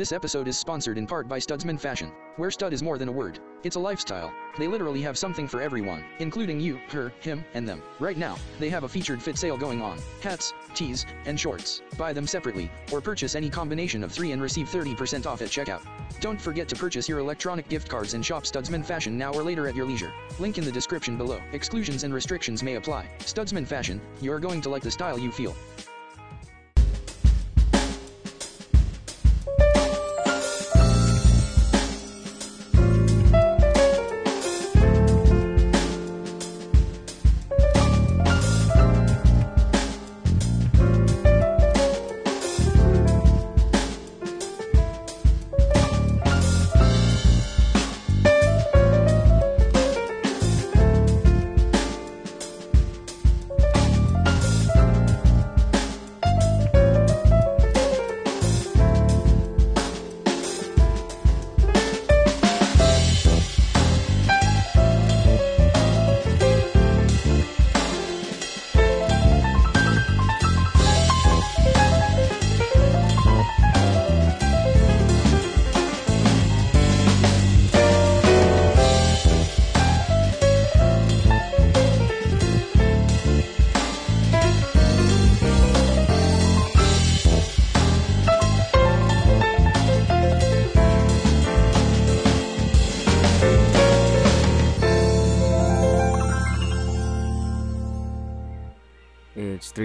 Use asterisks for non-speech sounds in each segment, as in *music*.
This episode is sponsored in part by Studsman Fashion, where stud is more than a word. It's a lifestyle. They literally have something for everyone, including you, her, him, and them. Right now, they have a featured fit sale going on. Hats, tees, and shorts. Buy them separately, or purchase any combination of three and receive 30% off at checkout. Don't forget to purchase your electronic gift cards and shop Studsman Fashion now or later at your leisure. Link in the description below. Exclusions and restrictions may apply. Studsman Fashion, you're going to like the style you feel.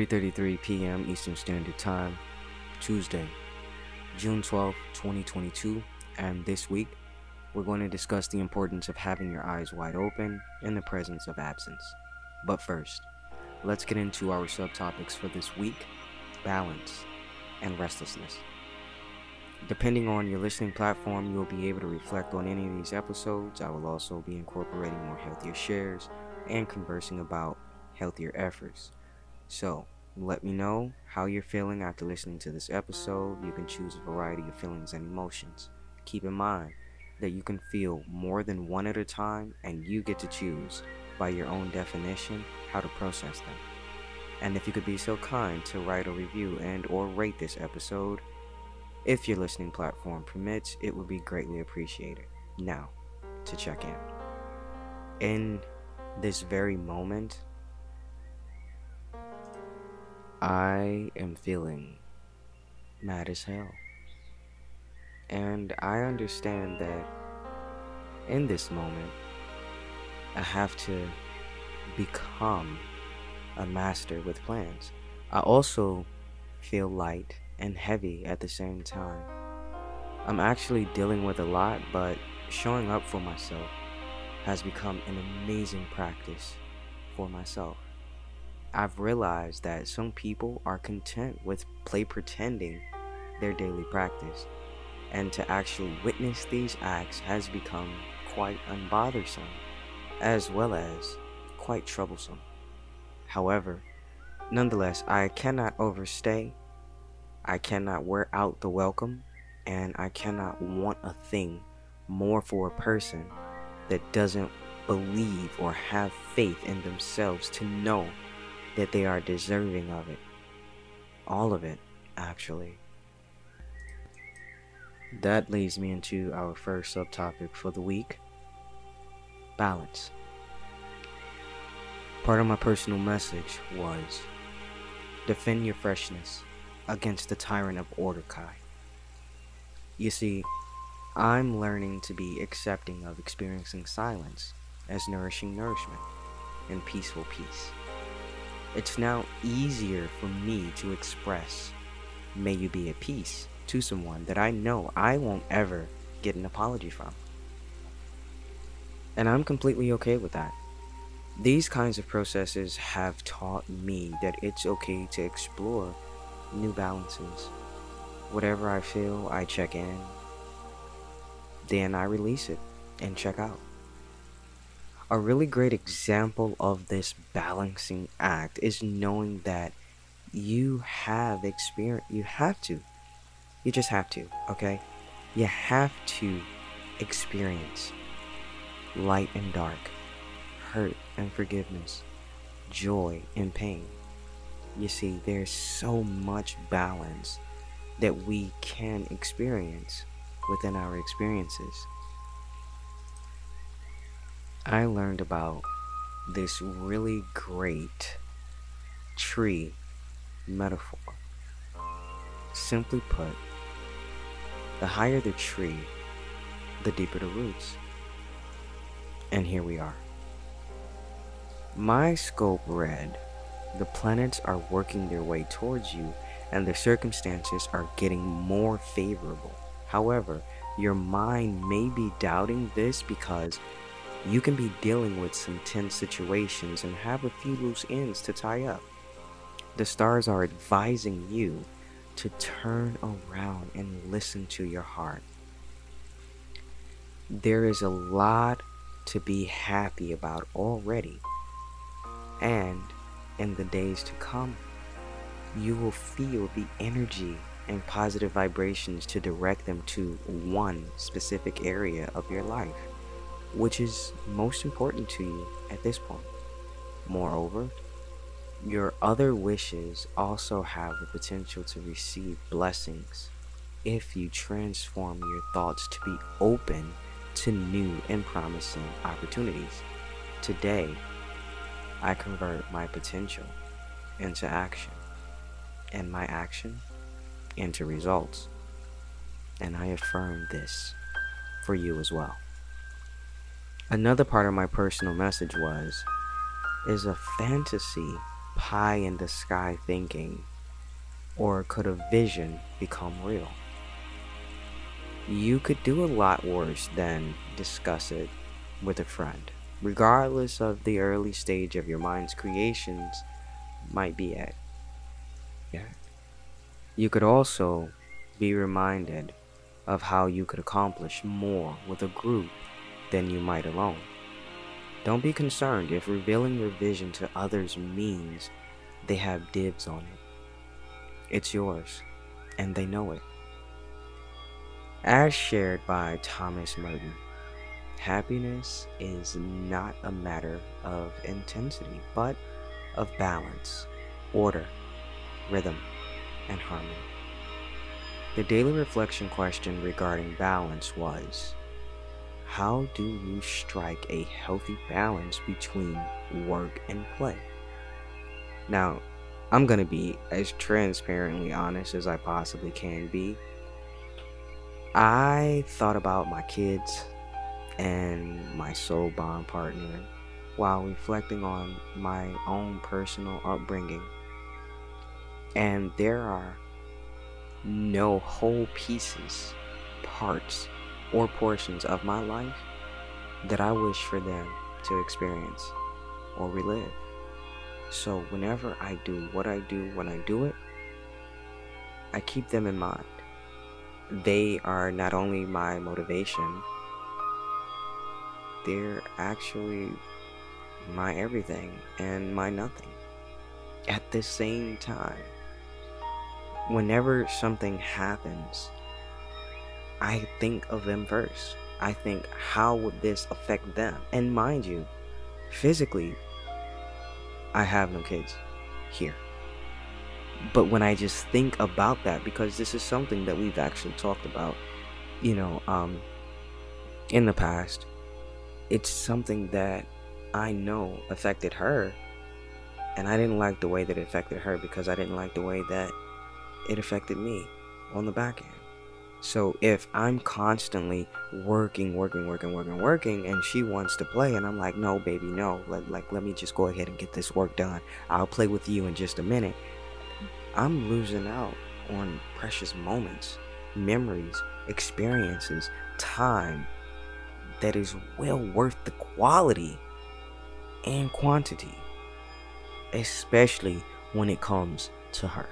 3:33 p.m. Eastern Standard Time, Tuesday, June 12, 2022, and this week we're going to discuss the importance of having your eyes wide open in the presence of absence. But first, let's get into our subtopics for this week: balance and restlessness. Depending on your listening platform, you'll be able to reflect on any of these episodes. I will also be incorporating more healthier shares and conversing about healthier efforts. So, let me know how you're feeling after listening to this episode. You can choose a variety of feelings and emotions. Keep in mind that you can feel more than one at a time, and you get to choose, by your own definition, how to process them. And if you could be so kind to write a review and or rate this episode, if your listening platform permits, it would be greatly appreciated. Now, to check in. In this very moment, I am feeling mad as hell. And I understand that in this moment, I have to become a master with plans. I also feel light and heavy at the same time. I'm actually dealing with a lot, but showing up for myself has become an amazing practice for myself. I've realized that some people are content with play pretending their daily practice, and to actually witness these acts has become quite unbothersome, as well as quite troublesome. However, nonetheless, I cannot overstay, I cannot wear out the welcome, and I cannot want a thing more for a person that doesn't believe or have faith in themselves to know that they are deserving of it. All of it, actually. That leads me into our first subtopic for the week balance. Part of my personal message was defend your freshness against the tyrant of Order-Kai. You see, I'm learning to be accepting of experiencing silence as nourishing nourishment and peaceful peace. It's now easier for me to express, may you be at peace, to someone that I know I won't ever get an apology from. And I'm completely okay with that. These kinds of processes have taught me that it's okay to explore new balances. Whatever I feel, I check in. Then I release it and check out. A really great example of this balancing act is knowing that you have experience, you have to. You just have to, okay? You have to experience light and dark, hurt and forgiveness, joy and pain. You see, there's so much balance that we can experience within our experiences. I learned about this really great tree metaphor. Simply put, the higher the tree, the deeper the roots. And here we are. My scope read the planets are working their way towards you and the circumstances are getting more favorable. However, your mind may be doubting this because you can be dealing with some tense situations and have a few loose ends to tie up. The stars are advising you to turn around and listen to your heart. There is a lot to be happy about already, and in the days to come, you will feel the energy and positive vibrations to direct them to one specific area of your life which is most important to you at this point. Moreover, your other wishes also have the potential to receive blessings if you transform your thoughts to be open to new and promising opportunities. Today, I convert my potential into action and my action into results. And I affirm this for you as well. Another part of my personal message was Is a fantasy pie in the sky thinking, or could a vision become real? You could do a lot worse than discuss it with a friend, regardless of the early stage of your mind's creations might be at. Yeah. You could also be reminded of how you could accomplish more with a group than you might alone. Don't be concerned if revealing your vision to others means they have dibs on it. It's yours, and they know it. As shared by Thomas Merton, happiness is not a matter of intensity, but of balance, order, rhythm, and harmony. The daily reflection question regarding balance was how do you strike a healthy balance between work and play? Now, I'm going to be as transparently honest as I possibly can be. I thought about my kids and my soul bond partner while reflecting on my own personal upbringing. And there are no whole pieces, parts or portions of my life that I wish for them to experience or relive. So whenever I do what I do when I do it, I keep them in mind. They are not only my motivation, they're actually my everything and my nothing. At the same time, whenever something happens I think of them first. I think, how would this affect them? And mind you, physically, I have no kids here. But when I just think about that, because this is something that we've actually talked about, you know, um, in the past, it's something that I know affected her. And I didn't like the way that it affected her because I didn't like the way that it affected me on the back end. So if I'm constantly working, working, working, working, working, and she wants to play, and I'm like, no, baby, no, let, like, let me just go ahead and get this work done. I'll play with you in just a minute. I'm losing out on precious moments, memories, experiences, time that is well worth the quality and quantity, especially when it comes to her.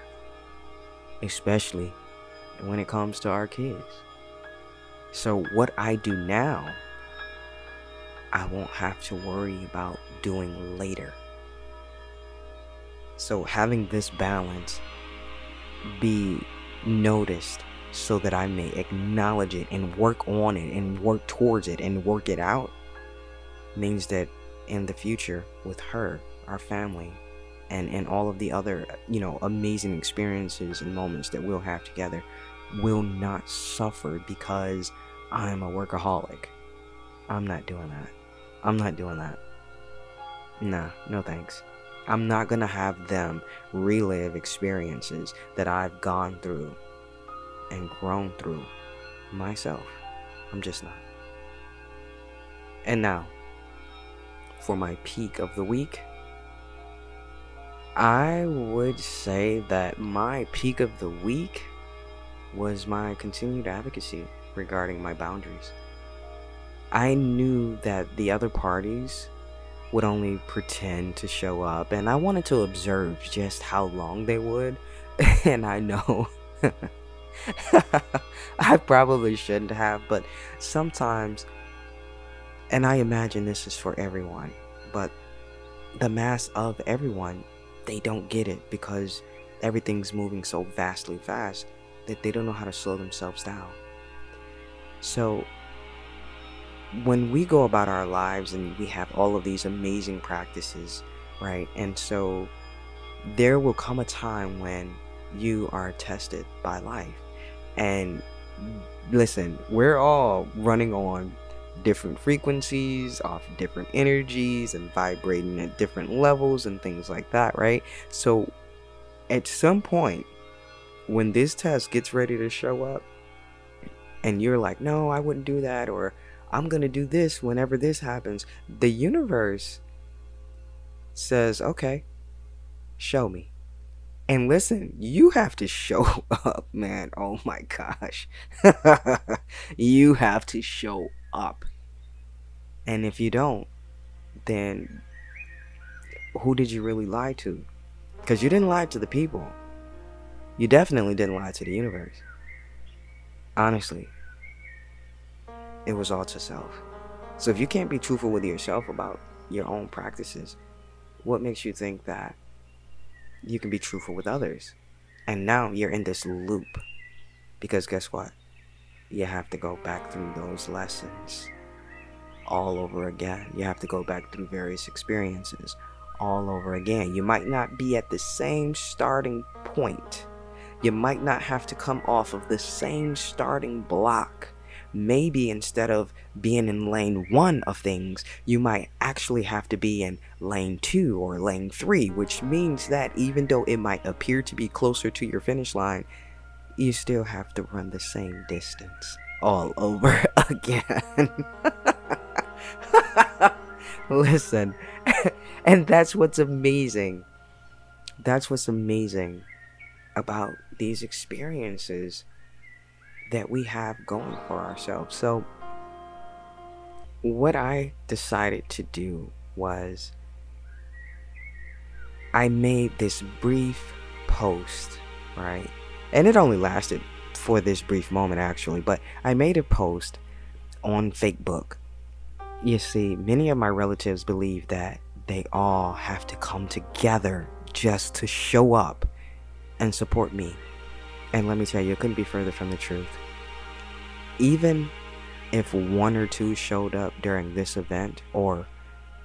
Especially when it comes to our kids. So, what I do now, I won't have to worry about doing later. So, having this balance be noticed so that I may acknowledge it and work on it and work towards it and work it out means that in the future with her, our family, and and all of the other you know amazing experiences and moments that we'll have together will not suffer because I'm a workaholic. I'm not doing that. I'm not doing that. Nah, no thanks. I'm not gonna have them relive experiences that I've gone through and grown through myself. I'm just not. And now, for my peak of the week, I would say that my peak of the week was my continued advocacy regarding my boundaries. I knew that the other parties would only pretend to show up, and I wanted to observe just how long they would. *laughs* and I know *laughs* I probably shouldn't have, but sometimes, and I imagine this is for everyone, but the mass of everyone, they don't get it because everything's moving so vastly fast that they don't know how to slow themselves down. So when we go about our lives and we have all of these amazing practices, right? And so there will come a time when you are tested by life. And listen, we're all running on different frequencies, off different energies, and vibrating at different levels and things like that, right? So at some point, when this test gets ready to show up, and you're like, no, I wouldn't do that, or I'm going to do this whenever this happens. The universe says, okay, show me. And listen, you have to show *laughs* up, man. Oh my gosh. *laughs* you have to show up. And if you don't, then who did you really lie to? Because you didn't lie to the people. You definitely didn't lie to the universe. Honestly, it was all to self. So if you can't be truthful with yourself about your own practices, what makes you think that you can be truthful with others? And now you're in this loop. Because guess what? You have to go back through those lessons all over again. You have to go back through various experiences all over again. You might not be at the same starting point. You might not have to come off of the same starting block maybe instead of being in lane one of things, you might actually have to be in lane two or lane three, which means that even though it might appear to be closer to your finish line, you still have to run the same distance all *laughs* over again. *laughs* Listen, *laughs* and that's what's amazing. That's what's amazing about these experiences that we have going for ourselves. So, what I decided to do was I made this brief post, right? And it only lasted for this brief moment, actually, but I made a post on Facebook. You see, many of my relatives believe that they all have to come together just to show up and support me. And let me tell you, it couldn't be further from the truth even if one or two showed up during this event, or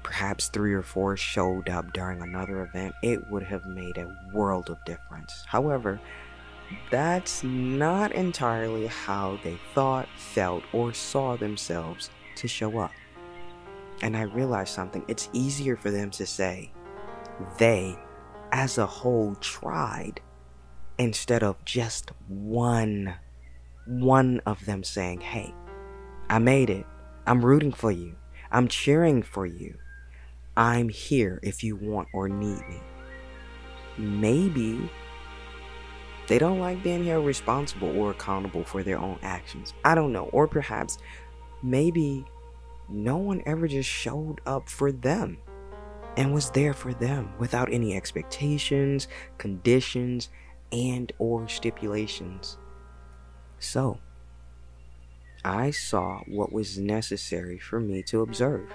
perhaps three or four showed up during another event, it would have made a world of difference. However, that's not entirely how they thought, felt, or saw themselves to show up. And I realized something. It's easier for them to say they, as a whole, tried instead of just one one of them saying, Hey, I made it. I'm rooting for you. I'm cheering for you. I'm here if you want or need me. Maybe they don't like being held responsible or accountable for their own actions. I don't know. Or perhaps maybe no one ever just showed up for them and was there for them without any expectations, conditions, and or stipulations. So, I saw what was necessary for me to observe.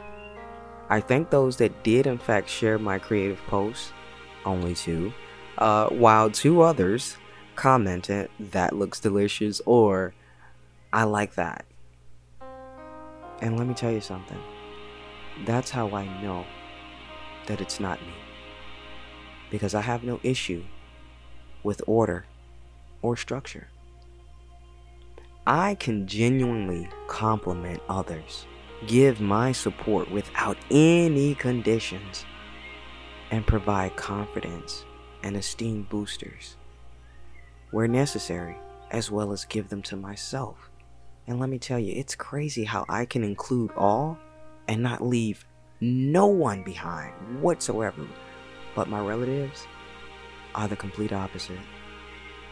I thank those that did, in fact, share my creative posts, only two, uh, while two others commented, That looks delicious, or I like that. And let me tell you something that's how I know that it's not me. because I have no issue with order or structure. I can genuinely compliment others, give my support without any conditions, and provide confidence and esteem boosters where necessary, as well as give them to myself. And let me tell you, it's crazy how I can include all and not leave no one behind whatsoever. But my relatives are the complete opposite.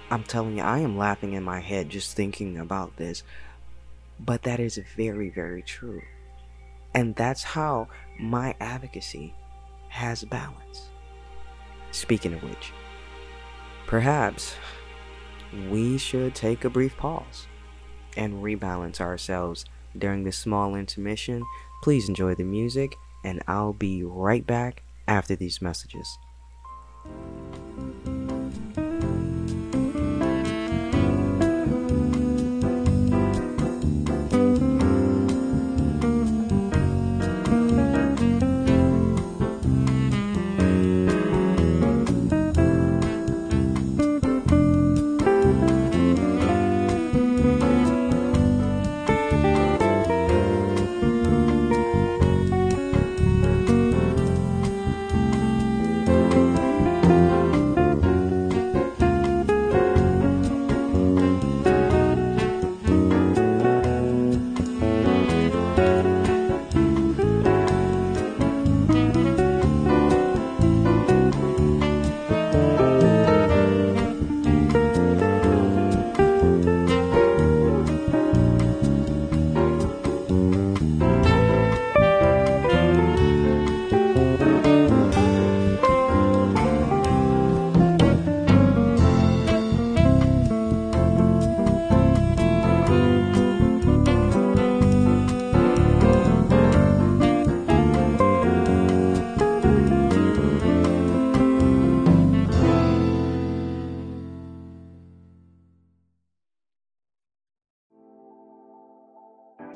I'm telling you, I am laughing in my head just thinking about this. But that is very, very true. And that's how my advocacy has balance. Speaking of which, perhaps we should take a brief pause and rebalance ourselves during this small intermission. Please enjoy the music, and I'll be right back after these messages.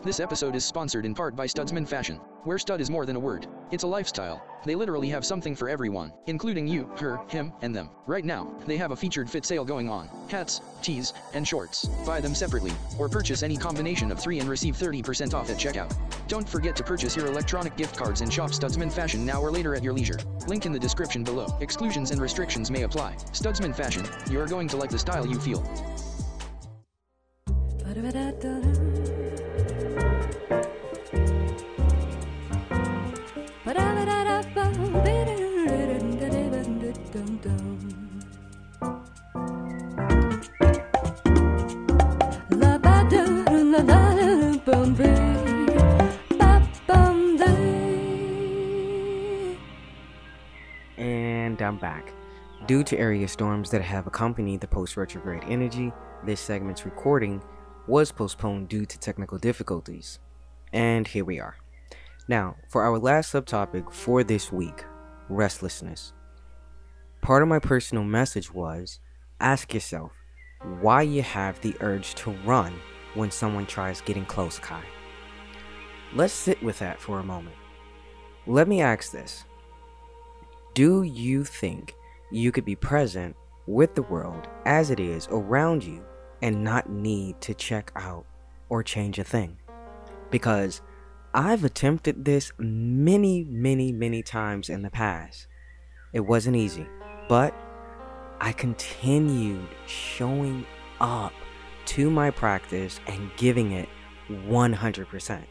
This episode is sponsored in part by Studsman Fashion, where stud is more than a word. It's a lifestyle. They literally have something for everyone, including you, her, him, and them. Right now, they have a featured fit sale going on. Hats, tees, and shorts. Buy them separately, or purchase any combination of three and receive 30% off at checkout. Don't forget to purchase your electronic gift cards and shop Studsman Fashion now or later at your leisure. Link in the description below. Exclusions and restrictions may apply. Studsman Fashion, you are going to like the style you feel. I'm back. Due to area storms that have accompanied the post retrograde energy, this segment's recording was postponed due to technical difficulties. And here we are. Now, for our last subtopic for this week restlessness. Part of my personal message was ask yourself why you have the urge to run when someone tries getting close, Kai. Let's sit with that for a moment. Let me ask this Do you think you could be present with the world as it is around you and not need to check out or change a thing? Because I've attempted this many, many, many times in the past. It wasn't easy, but I continued showing up to my practice and giving it 100%.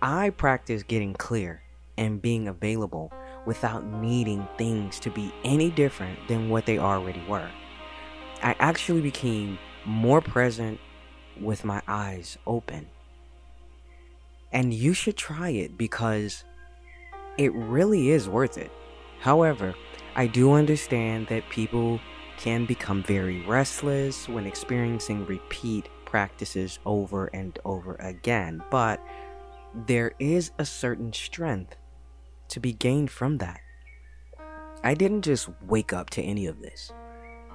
I practice getting clear and being available without needing things to be any different than what they already were. I actually became more present with my eyes open and you should try it because it really is worth it. However, I do understand that people can become very restless when experiencing repeat practices over and over again, but there is a certain strength to be gained from that. I didn't just wake up to any of this.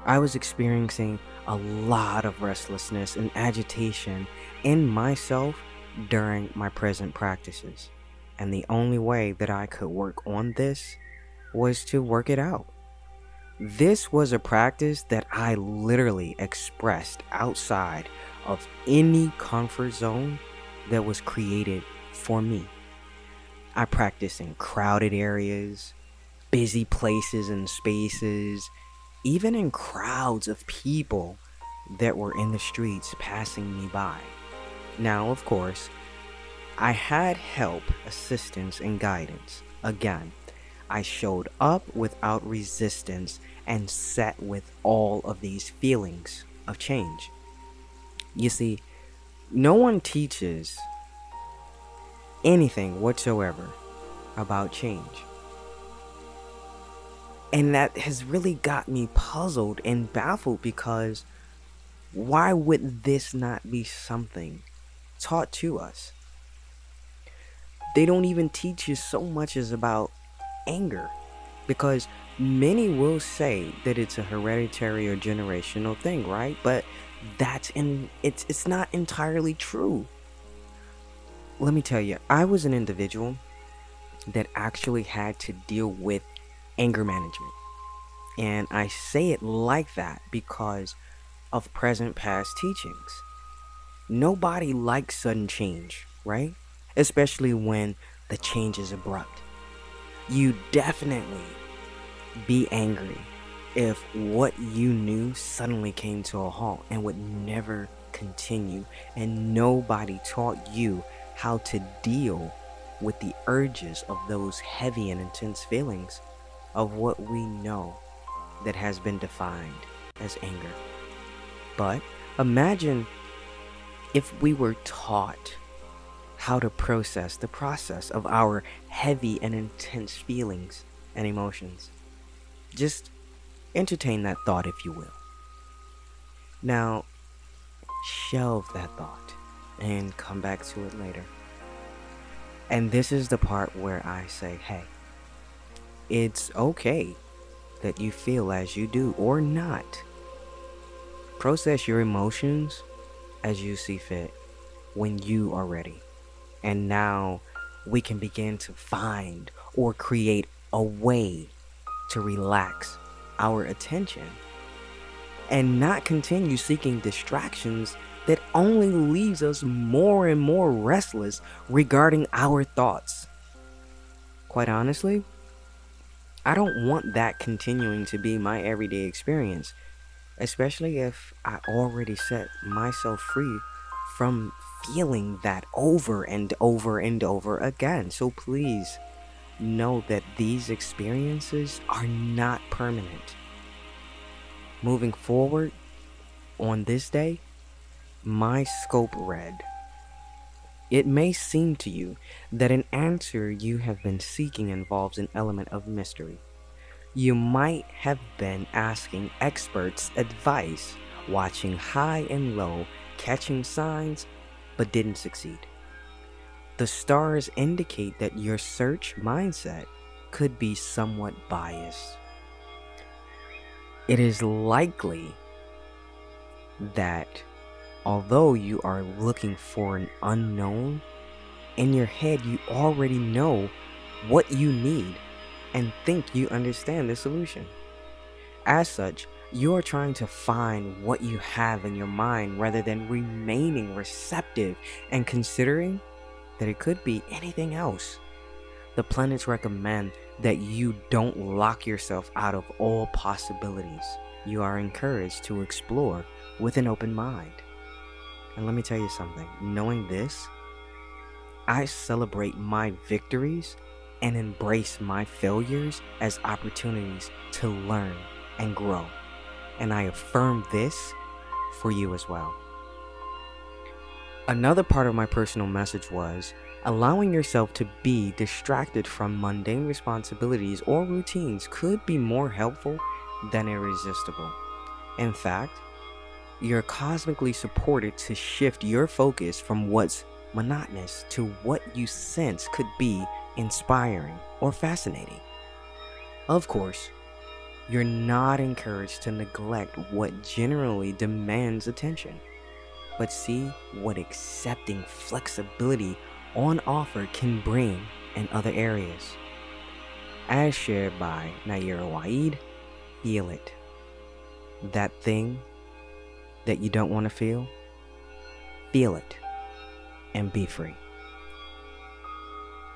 I was experiencing a lot of restlessness and agitation in myself during my present practices. And the only way that I could work on this was to work it out. This was a practice that I literally expressed outside of any comfort zone that was created for me. I practice in crowded areas, busy places and spaces, even in crowds of people that were in the streets passing me by. Now, of course, I had help, assistance, and guidance. Again, I showed up without resistance and sat with all of these feelings of change. You see, no one teaches anything whatsoever about change. And that has really got me puzzled and baffled because why would this not be something taught to us? They don't even teach you so much as about anger because many will say that it's a hereditary or generational thing, right? But that's in it's it's not entirely true. Let me tell you, I was an individual that actually had to deal with anger management. And I say it like that because of present past teachings. Nobody likes sudden change, right? Especially when the change is abrupt. You definitely be angry if what you knew suddenly came to a halt and would never continue, and nobody taught you how to deal with the urges of those heavy and intense feelings of what we know that has been defined as anger. But imagine if we were taught how to process the process of our heavy and intense feelings and emotions. Just entertain that thought, if you will. Now, shelve that thought and come back to it later. And this is the part where I say, hey, it's okay that you feel as you do or not. Process your emotions as you see fit when you are ready. And now we can begin to find or create a way to relax our attention and not continue seeking distractions that only leaves us more and more restless regarding our thoughts. Quite honestly, I don't want that continuing to be my everyday experience, especially if I already set myself free from feeling that over and over and over again. So please know that these experiences are not permanent. Moving forward, on this day, my scope read. It may seem to you that an answer you have been seeking involves an element of mystery. You might have been asking experts advice, watching high and low, catching signs, but didn't succeed. The stars indicate that your search mindset could be somewhat biased. It is likely that although you are looking for an unknown, in your head you already know what you need and think you understand the solution. As such, you are trying to find what you have in your mind rather than remaining receptive and considering that it could be anything else. The planets recommend that you don't lock yourself out of all possibilities. You are encouraged to explore with an open mind. And let me tell you something knowing this, I celebrate my victories and embrace my failures as opportunities to learn and grow. And I affirm this for you as well. Another part of my personal message was allowing yourself to be distracted from mundane responsibilities or routines could be more helpful than irresistible. In fact, you're cosmically supported to shift your focus from what's monotonous to what you sense could be inspiring or fascinating. Of course, you're not encouraged to neglect what generally demands attention but see what accepting flexibility on offer can bring in other areas. As shared by Nayyirah Waheed, feel it. That thing that you don't want to feel, feel it and be free.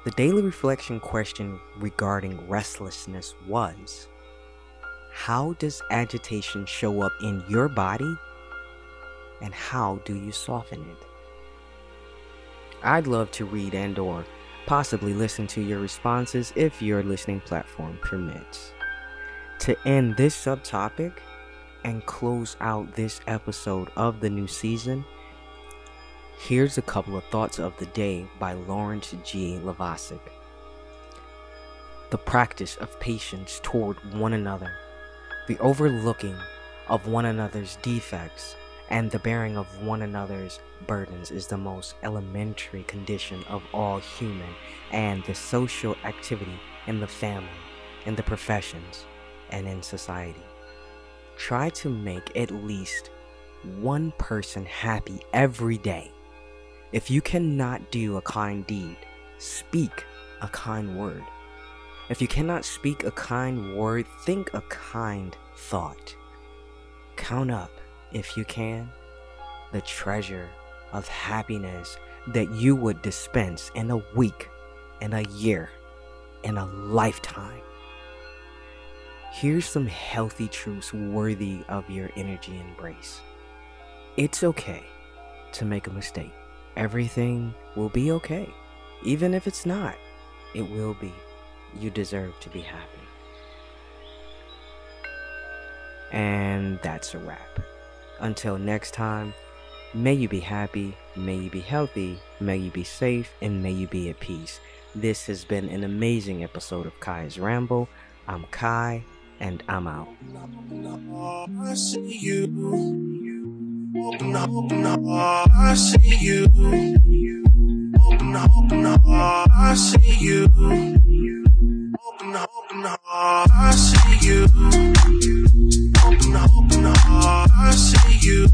The daily reflection question regarding restlessness was How does agitation show up in your body and how do you soften it? I'd love to read and or possibly listen to your responses if your listening platform permits. To end this subtopic and close out this episode of the new season, here's a couple of thoughts of the day by Lawrence G. Lovasik. The practice of patience toward one another, the overlooking of one another's defects, and the bearing of one another's burdens is the most elementary condition of all human and the social activity in the family, in the professions, and in society. Try to make at least one person happy every day. If you cannot do a kind deed, speak a kind word. If you cannot speak a kind word, think a kind thought. Count up if you can, the treasure of happiness that you would dispense in a week, in a year, in a lifetime. Here's some healthy truths worthy of your energy embrace. It's okay to make a mistake. Everything will be okay. Even if it's not, it will be. You deserve to be happy. And that's a wrap. Until next time, may you be happy, may you be healthy, may you be safe, and may you be at peace. This has been an amazing episode of Kai's Ramble. I'm Kai, and I'm out. I see you. Open up, open up. I see you. Open up, open up. I see you. Open up, open up. I see you. Open up, open up, I see you.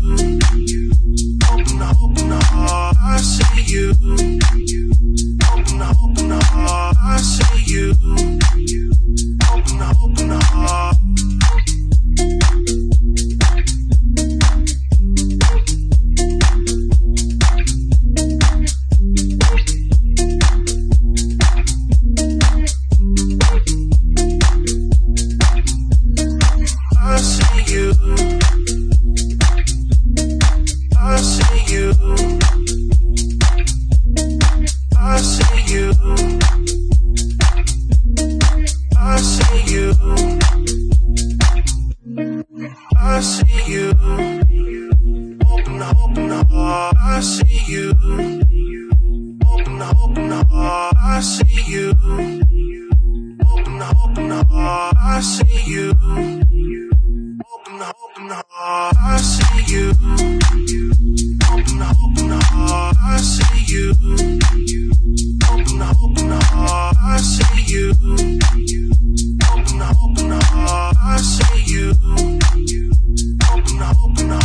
Open up, open up, hoping, hoping hard. I see you. Hoping, hoping hard. I see you. Hoping, hoping hard. I see you. Hoping, hoping hard. I see you. Hoping, hoping hard.